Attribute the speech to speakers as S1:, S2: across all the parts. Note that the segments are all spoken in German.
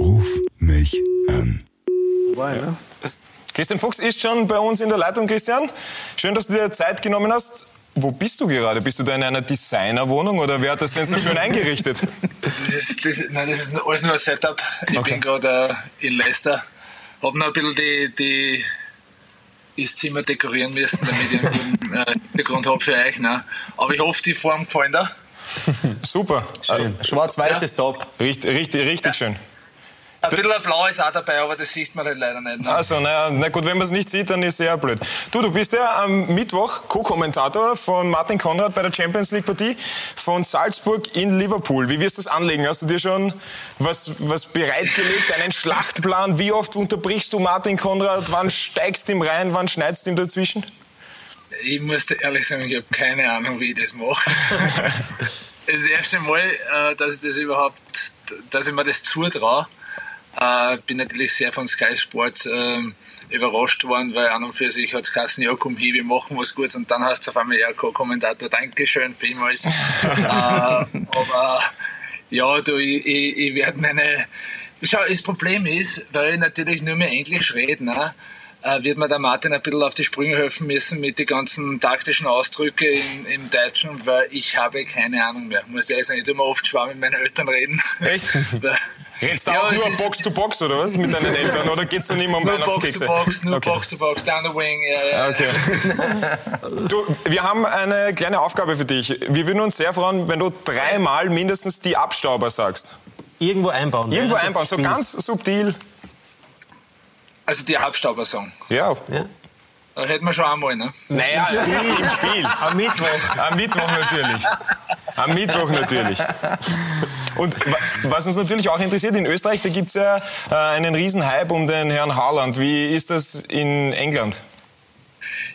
S1: Ruf mich an.
S2: Wobei, ne?
S3: Christian Fuchs ist schon bei uns in der Leitung. Christian, schön, dass du dir Zeit genommen hast. Wo bist du gerade? Bist du da in einer Designerwohnung oder wer hat das denn so schön eingerichtet?
S4: Das ist, das, nein, das ist alles nur ein Setup. Ich
S3: Okay.
S4: bin gerade äh, in Leicester. Hab noch ein bisschen die, die das Zimmer dekorieren müssen, damit ich einen guten äh, Hintergrund habe für euch. Ne? Aber ich hoffe, die Form gefallen da.
S3: Super.
S2: Schön. Schwarz-Weiß ist top.
S3: Richtig, richtig, richtig schön.
S4: Ein bisschen Blau ist auch dabei, aber das sieht man halt leider nicht. Ne?
S3: Also, naja, na gut, wenn man es nicht sieht, dann ist es eher blöd. Du, du bist ja am Mittwoch Co-Kommentator von Martin Konrad bei der Champions League Partie von Salzburg in Liverpool. Wie wirst du das anlegen? Hast du dir schon was, was bereitgelegt, einen Schlachtplan? Wie oft unterbrichst du Martin Konrad? Wann steigst du ihm rein? Wann schneidest du ihm dazwischen?
S4: Ich muss dir ehrlich sagen, ich habe keine Ahnung, wie ich das mache. das ist das erste Mal, äh, dass ich das überhaupt, dass ich mir das zutraue. Äh, bin natürlich sehr von Sky Sports ähm, überrascht worden, weil an und für sich hat es geheißen, ja komm hin, wir machen was Gutes und dann hast du auf einmal, ja, Co-Kommentator, Dankeschön vielmals. äh, aber ja, du, ich, ich, ich werde meine... Schau, das Problem ist, weil ich natürlich nur mehr Englisch rede, ne? äh, wird mir der Martin ein bisschen auf die Sprünge helfen müssen mit den ganzen taktischen Ausdrücke im, im Deutschen, weil ich habe keine Ahnung mehr. Muss ich ehrlich sagen, ich tue mir oft schwer mit meinen Eltern reden.
S3: Echt? Redst du
S4: Ja,
S3: auch nur Box to Box oder was mit deinen Eltern? Oder geht's dann immer um
S4: Nur Box
S3: Weihnachtskekse?
S4: to Box, nur
S3: okay.
S4: Box to Box, down the wing, ja, ja.
S3: Okay. Du, wir haben eine kleine Aufgabe für dich. Wir würden uns sehr freuen, wenn du dreimal mindestens die Abstauber sagst.
S2: Irgendwo einbauen.
S3: Irgendwo
S2: während des
S3: einbauen, so ganz subtil.
S4: Also die Abstauber-Song.
S3: Ja.
S2: Ja.
S4: Da hätten wir schon einmal, ne?
S3: Naja, im Spiel.
S2: Am Mittwoch.
S3: Am Mittwoch natürlich. Am Mittwoch natürlich. Und wa- was uns natürlich auch interessiert, in Österreich, da gibt's ja äh, einen riesen Hype um den Herrn Haaland. Wie ist das in England?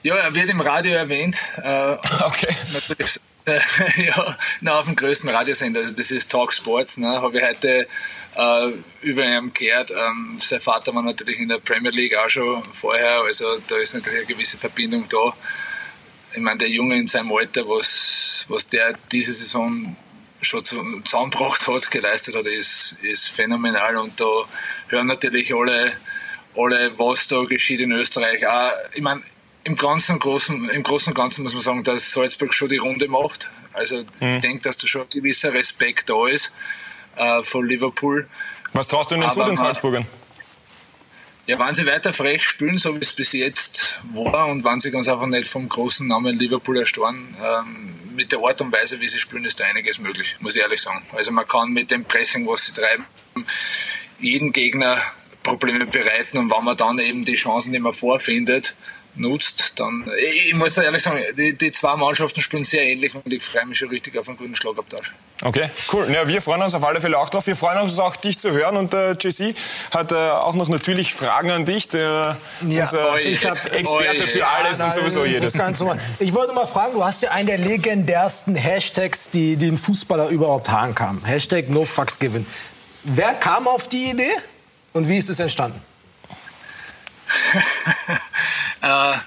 S4: Ja, er wird im Radio erwähnt. Äh,
S3: Okay.
S4: natürlich ja, na, auf dem größten Radiosender, also das ist Talk Sports, ne, habe ich heute äh, über ihn gehört. Ähm, sein Vater war natürlich in der Premier League auch schon vorher, also da ist natürlich eine gewisse Verbindung da. Ich meine, der Junge in seinem Alter, was, was der diese Saison schon zu- zusammengebracht hat, geleistet hat, ist, ist phänomenal und da hören natürlich alle, alle, was da geschieht in Österreich. Auch, ich meine, im Ganzen, Großen, im Großen und Ganzen muss man sagen, dass Salzburg schon die Runde macht. Also ich denke, dass da schon ein gewisser Respekt da ist äh, von Liverpool.
S3: Was traust du ihnen zu, den Salzburgern?
S4: Ja, wenn sie weiter frech spielen, so wie es bis jetzt war, und wenn sie ganz einfach nicht vom großen Namen Liverpool erstorben, ähm, mit der Art und Weise, wie sie spielen, ist da einiges möglich, muss ich ehrlich sagen. Also man kann mit dem Pressing, was sie treiben, jeden Gegner Probleme bereiten und wenn man dann eben die Chancen, die man vorfindet, nutzt, dann, ich, ich muss ehrlich sagen, die, die zwei Mannschaften spielen sehr ähnlich und ich freue mich schon richtig auf einen guten Schlagabtausch.
S3: Okay, cool. Ja, wir freuen uns auf alle Fälle auch drauf. Wir freuen uns auch, dich zu hören. Und äh, JC hat äh, auch noch natürlich Fragen an dich. Der,
S5: Ja,
S3: unser
S4: Oi,
S5: ich hab-
S3: Experte
S4: oi,
S3: für alles
S5: Nein,
S3: und sowieso jedes.
S5: Ich wollte mal fragen, du hast ja einen der legendärsten Hashtags, die den Fußballer überhaupt haben kam. Hashtag No Fucks Given. Wer kam auf die Idee und wie ist es entstanden?
S4: äh,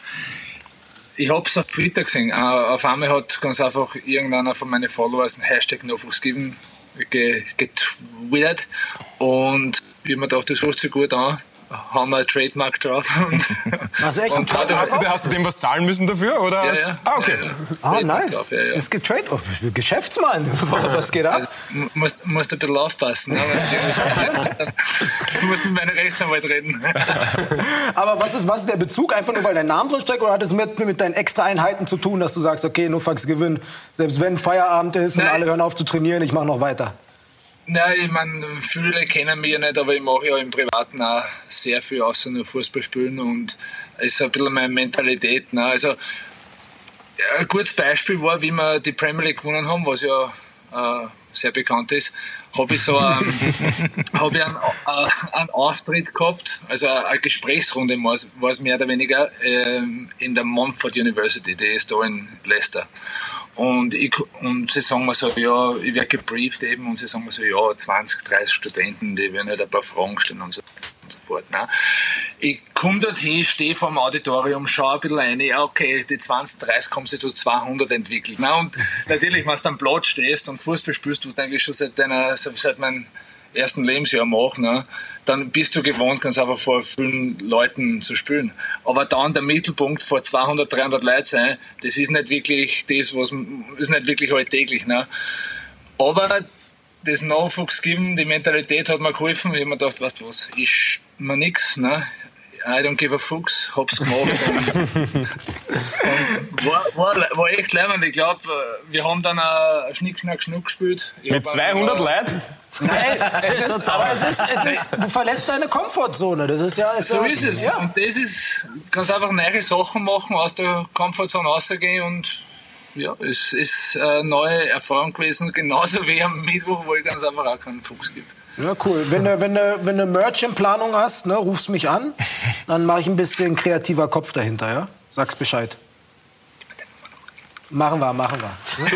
S4: ich habe es auf Twitter gesehen. Äh, auf einmal hat ganz einfach irgendeiner von meinen Followers einen Hashtag NoFuchsGiven ge- getwittert und ich hab mir gedacht, das hört sich gut an. Haben wir ein Trademark drauf. Und,
S5: Also echt
S4: und
S3: Hast du, hast du dem was zahlen müssen dafür? Oder
S4: ja, ja.
S3: Ah, okay.
S4: Ja.
S5: Ah, nice.
S4: Drauf, ja, ja.
S5: Ist getrade. Oh, Geschäftsmann. Was geht ab?
S4: M- Musst, musst ein bisschen aufpassen. Ne? Du, ich muss mit meinem Rechtsanwalt reden.
S5: Aber was ist, was ist der Bezug? Einfach nur, weil dein Name drin steckt oder hat es mit, mit deinen extra Einheiten zu tun, dass du sagst, okay, No Fucks Given, selbst wenn Feierabend ist und
S4: Nein.
S5: alle hören auf zu trainieren, ich mache noch weiter.
S4: Nein, ich meine, viele kennen mich ja nicht, aber ich mache ja im Privaten auch sehr viel außer nur Fußball spielen und es ist ein bisschen meine Mentalität. Ne? Also, ein gutes Beispiel war, wie wir die Premier League gewonnen haben, was ja äh, sehr bekannt ist, habe ich so einen, hab ich einen, äh, einen Auftritt gehabt, also eine Gesprächsrunde war es war es mehr oder weniger ähm, in der Montfort University, die ist da in Leicester. Und, ich, und sie sagen mir so, ja, ich werde gebrieft eben und sie sagen mir so, ja, 20, 30 Studenten, die werden halt ein paar Fragen stellen und so, und so fort. Ne? Ich komme dorthin, stehe vor dem Auditorium, schaue ein bisschen rein, ja, okay, die 20, 30 haben sich zu 200 entwickelt. Ne? Und natürlich, wenn du am Platz stehst und Fußball spielst, du eigentlich schon seit deiner, seit meinem ersten Lebensjahr mache, ne, dann bist du gewohnt, ganz einfach vor vielen Leuten zu spielen. Aber dann der Mittelpunkt vor 200, 300 Leuten sein, das ist nicht wirklich das, was ist nicht wirklich alltäglich. Ne? Aber das Nachwuchs geben, die Mentalität hat mir geholfen. Ich habe mir gedacht, weißt du was, ist mir nix, ne? I don't give a fuchs, hab's gemacht. und, und war, war, war echt leibend. Ich glaube, wir haben dann ein Schnick, Schnack, Schnuck gespielt. Ich
S3: Mit
S4: hab
S3: 200
S4: auch-
S3: Leuten?
S5: Nein, es ist, aber es ist, es ist, du verlässt deine Komfortzone. Das ist ja. Ist
S4: So ist es.
S5: Ja.
S4: Und das ist, kannst einfach neue Sachen machen, aus der Komfortzone rausgehen und ja, es ist eine neue Erfahrung gewesen, genauso wie am Mittwoch, wo ich ganz einfach auch keinen Fuchs gebe.
S5: Ja, cool. Wenn du, wenn du, wenn du Merch in Planung hast, ne, rufst mich an. Dann mache ich ein bisschen kreativer Kopf dahinter, ja? Sag's Bescheid. Machen wir, machen wir.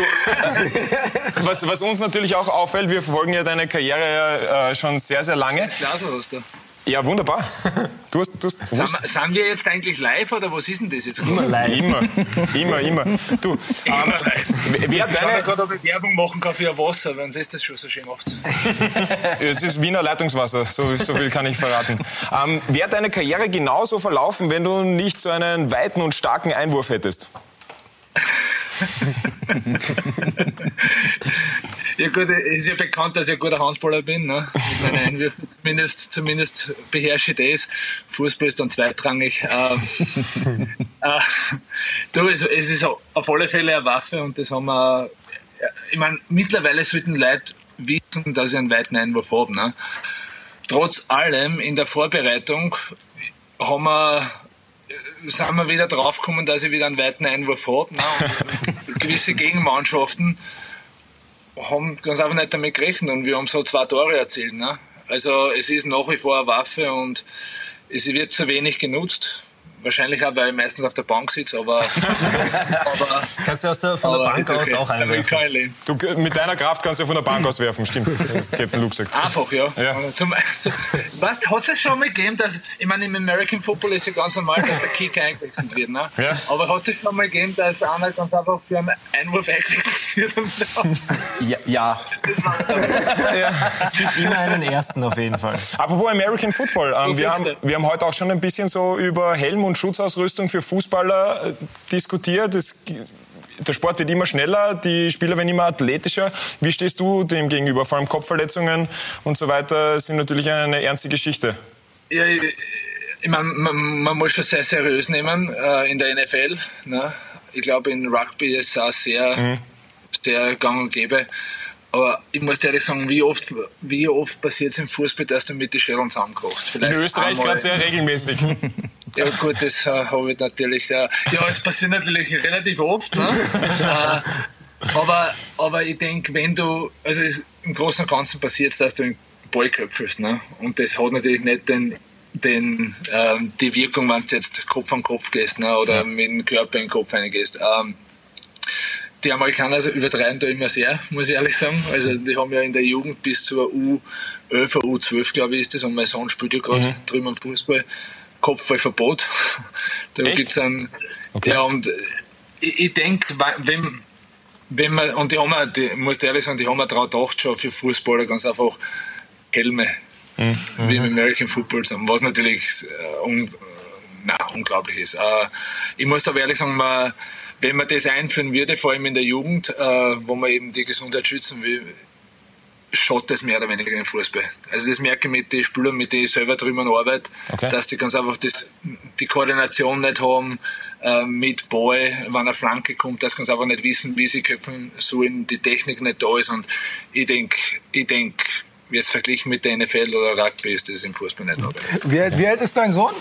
S3: Was, was uns natürlich auch auffällt, wir verfolgen ja deine Karriere ja, äh, schon sehr, sehr lange. Ja, wunderbar. Du hast, du hast,
S4: Sind, wir- sind wir jetzt eigentlich live oder was ist denn das jetzt? Immer
S3: Immer, immer, immer. Du,
S4: Immer live.
S3: wer
S4: Ich kann ja
S3: deine,
S4: gerade, ob ich Werbung machen kann für ein Wasser, wenn es das schon so schön macht.
S3: es ist Wiener Leitungswasser, so, so viel kann ich verraten. Ähm, Wäre deine Karriere genauso verlaufen, wenn du nicht so einen weiten und starken Einwurf hättest?
S4: Ja gut, es ist ja bekannt, dass ich ein guter Handballer bin. Ne? Mit meinen Einwürfen zumindest, zumindest beherrsche ich das. Fußball ist dann zweitrangig. Ähm, äh, du, es, es ist auf alle Fälle eine Waffe und das haben wir. Ich meine, mittlerweile sollten Leute wissen, dass ich einen weiten Einwurf habe. Ne? Trotz allem in der Vorbereitung haben wir sind wir wieder draufgekommen, dass ich wieder einen weiten Einwurf habe. Ne? Gewisse Gegenmannschaften haben ganz einfach nicht damit gerechnet und wir haben so zwei Tore erzielt. Ne? Also es ist nach wie vor eine Waffe und es wird zu wenig genutzt. Wahrscheinlich auch, weil ich meistens auf der Bank sitze, aber, aber
S2: Kannst du aus der, von der Bank
S4: ist
S2: aus
S4: okay.
S2: auch einwerfen?
S3: Du, mit deiner Kraft kannst du ja von der Bank aus werfen, stimmt. Das Captain Luke gesagt.
S4: Einfach, ja.
S3: Ja.
S4: Zum, zum, was, hat es schon mal gegeben, dass, ich meine, im American Football ist ja ganz normal, dass der Kick eingewechselt wird, ne?
S3: Ja.
S4: Aber hat es schon mal gegeben, dass einer ganz einfach für einen Einwurf eingewechselt wird?
S2: Ja, ja.
S4: das war
S2: Es gibt immer einen ersten auf jeden Fall.
S3: Apropos American Football, ähm, wir, haben, wir haben heute auch schon ein bisschen so über Helm- und Schutzausrüstung für Fußballer äh, diskutiert. Es, der Sport wird immer schneller, die Spieler werden immer athletischer. Wie stehst du dem gegenüber? Vor allem Kopfverletzungen und so weiter sind natürlich eine ernste Geschichte.
S4: Ja, ich, meine, man, man muss das sehr seriös nehmen äh, in der NFL. Ne? Ich glaube, in Rugby ist es auch sehr, sehr gang und gäbe. Aber ich muss dir ehrlich sagen, wie oft, wie oft passiert es im Fußball, dass du mit den Schädeln zusammenkochst?
S3: In Österreich gerade sehr regelmäßig.
S4: Ja gut, das äh, habe ich natürlich sehr. Ja, es passiert natürlich relativ oft. Ne? äh, aber, aber ich denke, wenn du, also es, im Großen und Ganzen passiert es, dass du einen Ball köpfelst. Ne? Und das hat natürlich nicht den, den, ähm, die Wirkung, wenn du jetzt Kopf an Kopf gehst ne? oder mit dem Körper in den Kopf reingehst. Ähm, die Amerikaner also übertreiben da immer sehr, muss ich ehrlich sagen. Also die haben ja in der Jugend bis zur U11, U12, glaube ich, ist das, und mein Sohn spielt ja gerade drüben am Fußball, Kopfballverbot. da
S3: Echt?
S4: gibt's ein,
S3: Okay.
S4: ja, und äh, ich, ich denke, wenn, wenn man, und die haben auch, die, muss ich ehrlich sagen, die haben auch daran gedacht, schon für Fußballer ganz einfach Helme, wie im American Football, sind, was natürlich äh, un, na, unglaublich ist. Äh, ich muss aber ehrlich sagen, man, wenn man das einführen würde, vor allem in der Jugend, äh, wo man eben die Gesundheit schützen will, schaut das mehr oder weniger im Fußball. Also das merke ich mit den Spielern, mit denen ich selber drüber arbeite,
S3: Okay.
S4: dass die ganz einfach das, die Koordination nicht haben äh, mit Ball, wenn eine Flanke kommt, dass sie ganz einfach nicht wissen, wie sie köpfen sollen, die Technik nicht da ist und ich denke, ich denk, jetzt verglichen mit der NFL oder Rugby ist das im Fußball nicht dabei.
S5: Wie, wie alt ist dein Sohn?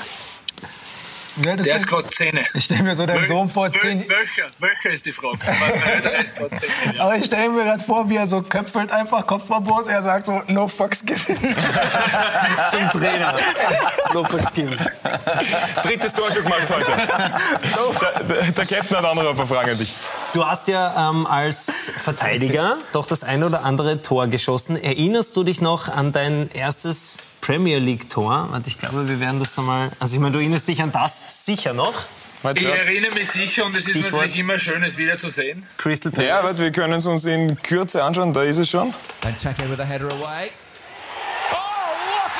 S5: Ist
S4: Der ist gerade 10.
S5: Ich stelle mir so deinen Sohn vor, zehn
S4: Welcher? Welcher ist die Frage? Weil der ist gerade 10. Ja.
S5: Aber ich stelle mir gerade vor, wie er so köpfelt, einfach Kopfverbot. Er sagt so, no fucks given.
S2: Zum Trainer. No fucks given.
S3: Drittes Tor schon gemacht heute. Schau, Der Captain hat ein paar Fragen an dich.
S2: Du hast ja ähm, als Verteidiger doch das ein oder andere Tor geschossen. Erinnerst du dich noch an dein erstes Premier League-Tor? Ich glaube, wir werden das da mal. Also, ich meine, du erinnerst dich an das sicher noch.
S4: Ich erinnere mich sicher und es ist
S2: Stichwort.
S4: natürlich immer schön, es wieder zu sehen.
S2: Crystal Palace.
S3: Ja, wir können es uns in Kürze anschauen. Da ist es schon.
S6: And Chaka with a header away.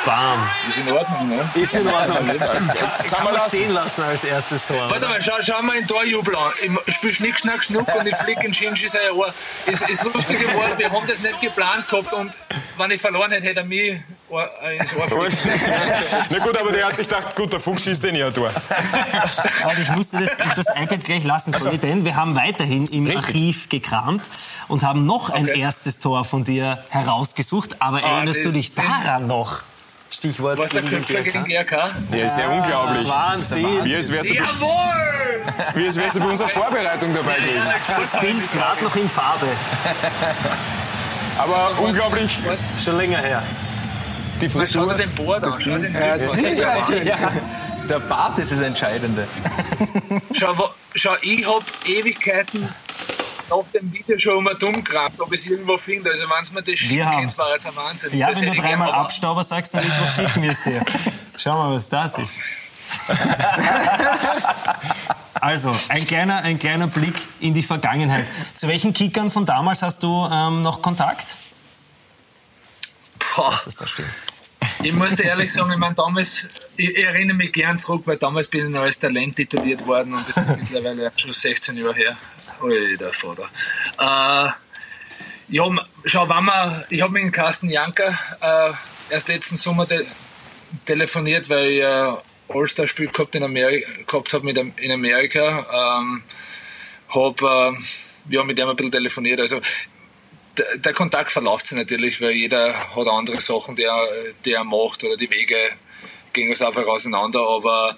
S2: Bam.
S4: Ist in Ordnung, ne?
S2: Ist in Ordnung.
S3: Kann man lassen.
S2: stehen lassen als erstes Tor.
S4: Warte mal, schau, schau mal den Torjubel an. Ich spiele Schnick, Schnack, Schnuck und ich fliege in Shinji sein Ohr. Das, das Lustige war, wir haben das nicht geplant gehabt und wenn ich verloren hätte, hätte er mich Ohr- äh, ins Ohr.
S3: Na gut, aber der hat sich gedacht, gut, der Fuchs schießt den ja ein Tor.
S2: Aber ich musste das, das iPad gleich lassen, Conny, denn wir haben weiterhin im Archiv gekramt und haben noch ein
S4: Okay.
S2: erstes Tor von dir herausgesucht. Aber
S4: Ah,
S2: erinnerst
S4: das-
S2: du dich daran noch? Stichwort
S4: Was der
S2: gegen den
S4: Köpfer gegen
S2: GRK.
S3: Der ist ja unglaublich.
S2: Wahnsinn.
S3: Wie als wärst du,
S4: Jawohl!
S3: wie als wärst du bei unserer Vorbereitung dabei gewesen.
S2: Das Bild gerade noch in Farbe.
S3: Aber unglaublich
S2: Schon länger her.
S3: die
S4: Schau dir
S3: Frisur.
S4: den Board an, schau den
S6: Ja, ja. Der Bart ist das Entscheidende.
S4: Schau, wo- schau, ich hab Ewigkeiten nach dem Video schon immer dumm gerannt, ob ich es irgendwo finde. Also wenn es mir das schicken könnt, war jetzt ein Wahnsinn.
S2: Ja,
S4: Das
S2: wenn du dreimal Abstauber sagst, dann Mittwoch schicken wir es dir. Schau mal, was das ist. Also, ein kleiner, ein kleiner Blick in die Vergangenheit. Zu welchen Kickern von damals hast du ähm, noch Kontakt?
S4: Boah,
S2: Das da steht.
S4: ich muss dir ehrlich sagen, ich meine, damals, ich, ich erinnere mich gern zurück, weil damals bin ich noch als Talent tituliert worden und das ist mittlerweile schon 16 Jahre her. Der Vater. Äh, ja, schau, wenn man, ich habe mit dem Carsten Janker äh, erst letzten Sommer te telefoniert, weil ich äh, All-Star-Spiel gehabt, gehabt habe in Amerika. Ähm, hab, äh, wir haben mit ihm ein bisschen telefoniert. Also der, Kontakt verläuft sich natürlich, weil jeder hat andere Sachen, die er, die er macht oder die Wege gehen uns einfach auseinander. Aber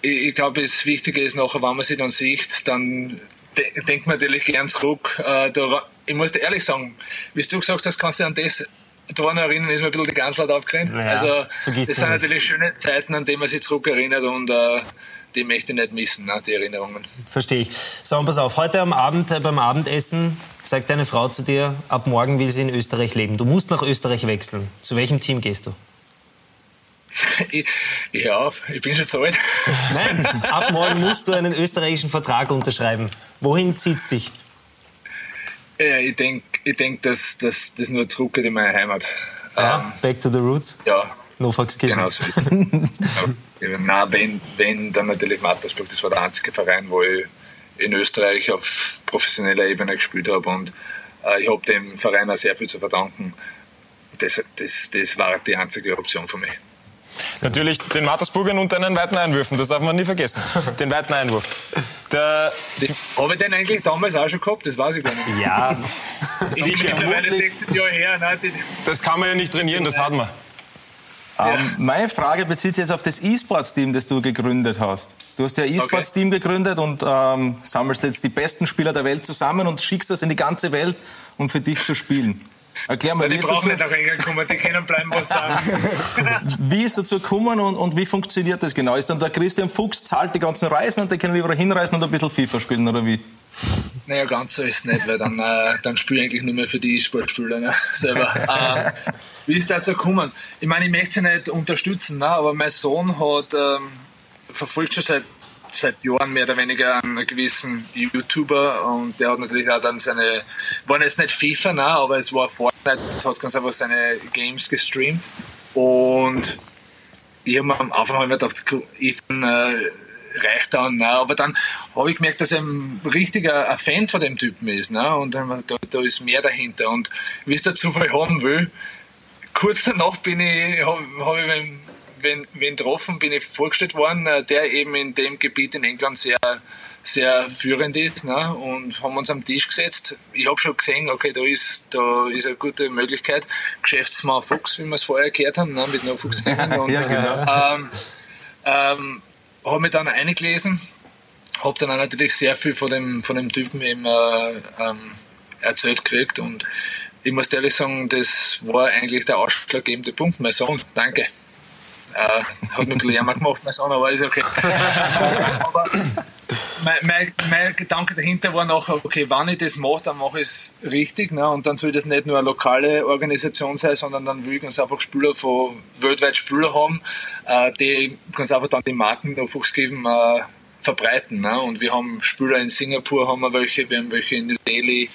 S4: ich, ich glaube, das Wichtige ist nachher, wenn man sich dann sieht, dann de denkt man natürlich gern zurück. Äh, da, ich muss dir ehrlich sagen, wie du gesagt hast, kannst du an das daran erinnern, ist mir ein bisschen die Ganzlaut aufgerannt.
S2: Ja,
S4: also
S2: das
S4: das, sind natürlich schöne Zeiten, an die man sich zurückerinnert und äh, die möchte ich nicht missen, ne, die Erinnerungen.
S2: Verstehe ich. So, und pass auf, heute am Abend äh, beim Abendessen sagt deine Frau zu dir, ab morgen will sie in Österreich leben. Du musst nach Österreich wechseln. Zu welchem Team gehst du?
S4: Ich, ja, ich bin schon zu alt.
S2: Nein, ab morgen musst du einen österreichischen Vertrag unterschreiben. Wohin zieht's dich?
S4: Ja, ich denke, ich denk, dass das nur zurückgeht in meine Heimat.
S2: Ja, back to the roots.
S4: Ähm, ja,
S2: No fucks given.
S4: genau so. ja, na, wenn, wenn, dann natürlich Mattersburg. Das war der einzige Verein, wo ich in Österreich auf professioneller Ebene gespielt habe und äh, ich habe dem Verein auch sehr viel zu verdanken. Das, das, das war die einzige Option für mich.
S3: Natürlich den Mattersburgern und deinen weiten Einwürfen, das darf man nie vergessen. Den weiten Einwurf. Der,
S4: Habe ich den eigentlich damals auch schon gehabt? Das weiß ich gar nicht.
S2: Ja,
S4: Das ist mittlerweile 16 Jahre her. Nein,
S3: das kann man ja nicht trainieren, das hat man.
S6: Ähm, meine Frage bezieht sich jetzt auf das E-Sports-Team, das du gegründet hast. Du hast ja ein E-Sports-Team gegründet und ähm, sammelst jetzt die besten Spieler der Welt zusammen und schickst das in die ganze Welt, um für dich zu spielen. Erklär mal, wie
S4: die
S6: ist,
S4: brauchen
S6: dazu,
S4: nicht nach England kommen, die können bleiben, was sie sagen.
S6: wie ist dazu gekommen und, und wie funktioniert das genau? Ist dann der Christian Fuchs zahlt die ganzen Reisen und der kann lieber hinreisen und ein bisschen FIFA spielen oder wie?
S4: Naja, ganz so ist es nicht, weil dann, äh, dann spiele ich eigentlich nur mehr für die E-Sport-Spieler ne, selber. ähm, wie ist dazu gekommen? Ich meine, ich möchte sie nicht unterstützen, ne, aber mein Sohn hat ähm, verfolgt schon seit, seit Jahren mehr oder weniger einen gewissen YouTuber und der hat natürlich auch dann seine, war jetzt nicht FIFA, ne, aber es war Fortnite hat ganz einfach seine Games gestreamt und ich habe mir am Anfang mir gedacht, Ethan äh, reicht dann, ne? aber dann habe ich gemerkt, dass er ein richtiger ein Fan von dem Typen ist ne? und dann, da, da ist mehr dahinter und wie es der Zufall haben will, kurz danach bin ich, habe hab ich wen, wen, getroffen, bin ich vorgestellt worden, äh, der eben in dem Gebiet in England sehr sehr führend ist ne? und haben uns am Tisch gesetzt. Ich habe schon gesehen, okay, da ist, da ist eine gute Möglichkeit. Geschäftsmann Fuchs, wie wir es vorher gehört haben, ne? mit No Fuchs. und,
S6: Ja, genau.
S4: ähm, ähm, habe mich dann eingelesen, habe dann auch natürlich sehr viel von dem, von dem Typen eben äh, ähm, erzählt gekriegt und ich muss ehrlich sagen, das war eigentlich der ausschlaggebende Punkt. Mein Sohn, danke. Äh, hat mir ein bisschen Jammer gemacht, mein Sohn, aber ist okay. aber mein, mein, mein Gedanke dahinter war nachher, okay, wenn ich das mache, dann mache ich es richtig. Ne? Und dann soll das nicht nur eine lokale Organisation sein, sondern dann will ich ganz einfach Spieler von weltweit Spieler haben, äh, die ganz einfach dann die Marken der Fuchsgeben äh, verbreiten. Ne? Und wir haben Spieler in Singapur, haben wir welche, wir haben welche in New Delhi,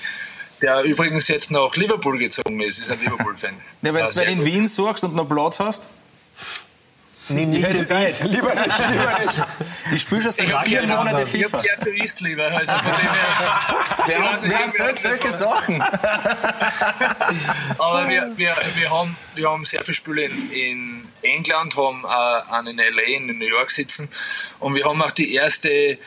S4: der übrigens jetzt nach Liverpool gezogen ist, ist ein Liverpool-Fan.
S6: Ja, wenn du in
S4: gut.
S6: Wien suchst und noch Platz hast,
S2: Nimm nicht den Beef.
S5: Lieber nicht, lieber nicht.
S6: Ich spiele schon seit
S4: Ich
S6: vier
S4: gerne-
S6: Monaten
S4: Ich hab
S6: FIFA.
S4: gern Tourist lieber. Also von dem her.
S6: Wer hat, wer hat solche, solche Sachen?
S4: Aber wir, wir, wir, haben, wir haben sehr viele Spiele in, in England, haben äh, einen in LA, in New York sitzen. Und wir haben auch die erste,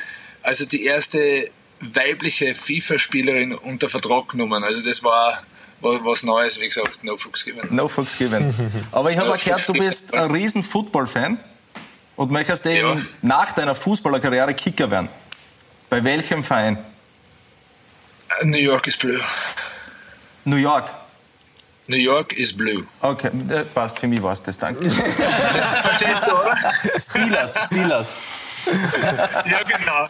S4: also die erste weibliche FIFA-Spielerin unter Vertrag genommen. Also das war was Neues, wie gesagt, No Fuchs gewinnen.
S6: No fucks given. Aber ich habe
S4: No
S6: gehört,
S4: fucks
S6: du
S4: given.
S6: bist ein riesen Football-Fan und möchtest eben
S4: Ja.
S6: nach deiner Fußballerkarriere Kicker werden. Bei welchem Verein?
S4: Äh, New York is blue.
S6: New York.
S4: New York is blue.
S6: Okay, äh, passt. Für mich war's das, danke.
S4: Das verstehst du, oder?
S6: Steelers, Steelers.
S4: Ja, genau.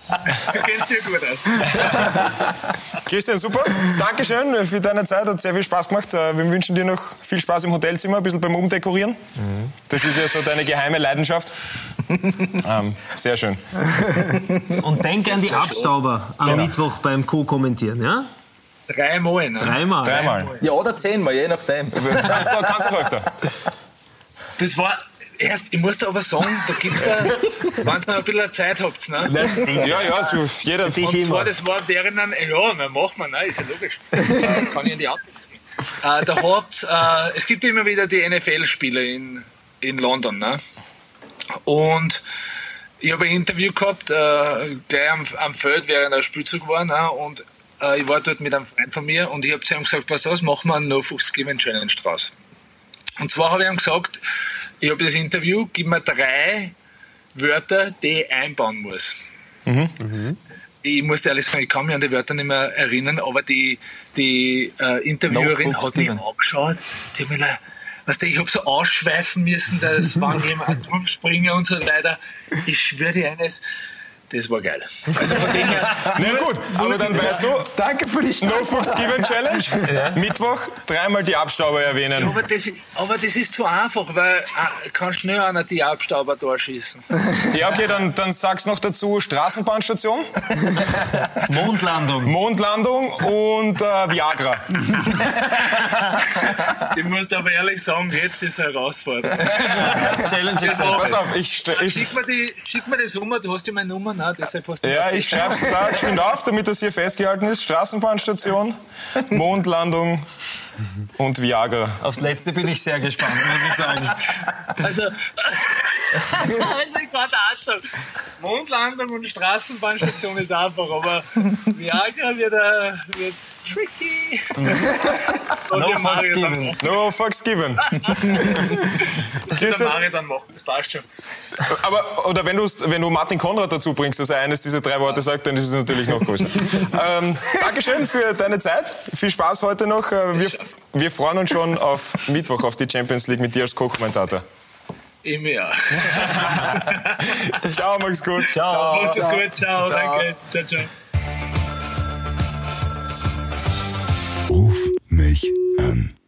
S4: Du kennst dich gut aus.
S3: Christian, super. Dankeschön für deine Zeit. Hat sehr viel Spaß gemacht. Äh, Wir wünschen dir noch viel Spaß im Hotelzimmer, ein bisschen beim Umdekorieren. Das ist ja so deine geheime Leidenschaft. ähm, sehr schön.
S2: Und denk an die Abstauber am
S3: Genau.
S2: Mittwoch beim Co-Kommentieren, ja?
S4: Dreimal, ne?
S2: Dreimal.
S3: Dreimal.
S6: Ja, oder zehnmal, je nachdem.
S3: Kannst du kannst auch öfter.
S4: Das war erst, ich muss da aber sagen, da gibt's ja, wenn ihr noch ein bisschen Zeit habt, ne?
S3: Ja, ja, so jeder.
S4: Zwar,
S2: immer.
S4: das war während einem, ja, na, machen wir, ne, ist ja logisch. Äh, kann ich in die Antwort gehen. Äh, da habt, äh, es gibt immer wieder die NFL-Spiele in, in London, ne? Und ich habe ein Interview gehabt, äh, gleich am, am Feld, während ein Spielzug war, ne? Und äh, ich war dort mit einem Freund von mir und ich habe zu ihm gesagt, was was, machen wir einen No Fuchs Given Challenge draus. Und zwar habe ich ihm gesagt, ich habe das Interview, gib mir drei Wörter, die ich einbauen muss. Ich muss ehrlich sagen, ich kann mich an die Wörter nicht mehr erinnern, aber die, die äh, Interviewerin
S6: No
S4: hat mich angeschaut. Die hat mir weißt du, ich habe so ausschweifen müssen, dass wann jemand durchspringen und so weiter. Ich schwöre dir eines, das war geil. Also von dem her,
S3: Na gut, aber dann weißt du,
S5: Danke für die
S3: No
S5: Stadt.
S3: Fuchs Given Challenge. Mittwoch dreimal die Abstauber erwähnen.
S4: aber das, aber das ist zu einfach, weil äh, kann schnell einer die Abstauber durchschießen.
S3: Ja, okay, dann, dann sag's noch dazu Straßenbahnstation,
S2: Mondlandung.
S3: Mondlandung und äh, Viagra.
S4: Ich muss aber ehrlich sagen, jetzt ist eine Herausforderung.
S2: Challenge accepted.
S3: Pass auf, ich, ich,
S4: Schick mir, die, schick mir das um, du hast ja meine Nummer, nein, deshalb hast du
S3: ja, ich schreib's da geschwind auf, damit das hier festgehalten ist. Straßenbahnstation, Mondlandung und Viagra.
S2: Aufs Letzte bin ich sehr gespannt, muss ich sagen.
S4: Also, also ich auch sagen, Mondlandung und Straßenbahnstation ist einfach, aber Viagra wird, äh, wird tricky.
S2: No
S4: der
S2: fucks given.
S3: No fucks given.
S4: Der
S3: Christian,
S4: Mario dann macht, das passt schon.
S3: aber, oder wenn, wenn du Martin Konrad dazu bringst, dass er eines dieser drei Worte sagt, dann ist es natürlich noch größer. ähm, Dankeschön für deine Zeit. Viel Spaß heute noch. Äh, Wir, wir freuen uns schon auf Mittwoch, auf die Champions League mit dir als Co-Kommentator.
S4: Immer ja.
S3: Ciao, mach's gut.
S2: Ciao.
S4: Macht's es gut, ciao, danke, ciao, ciao.
S1: Mich an.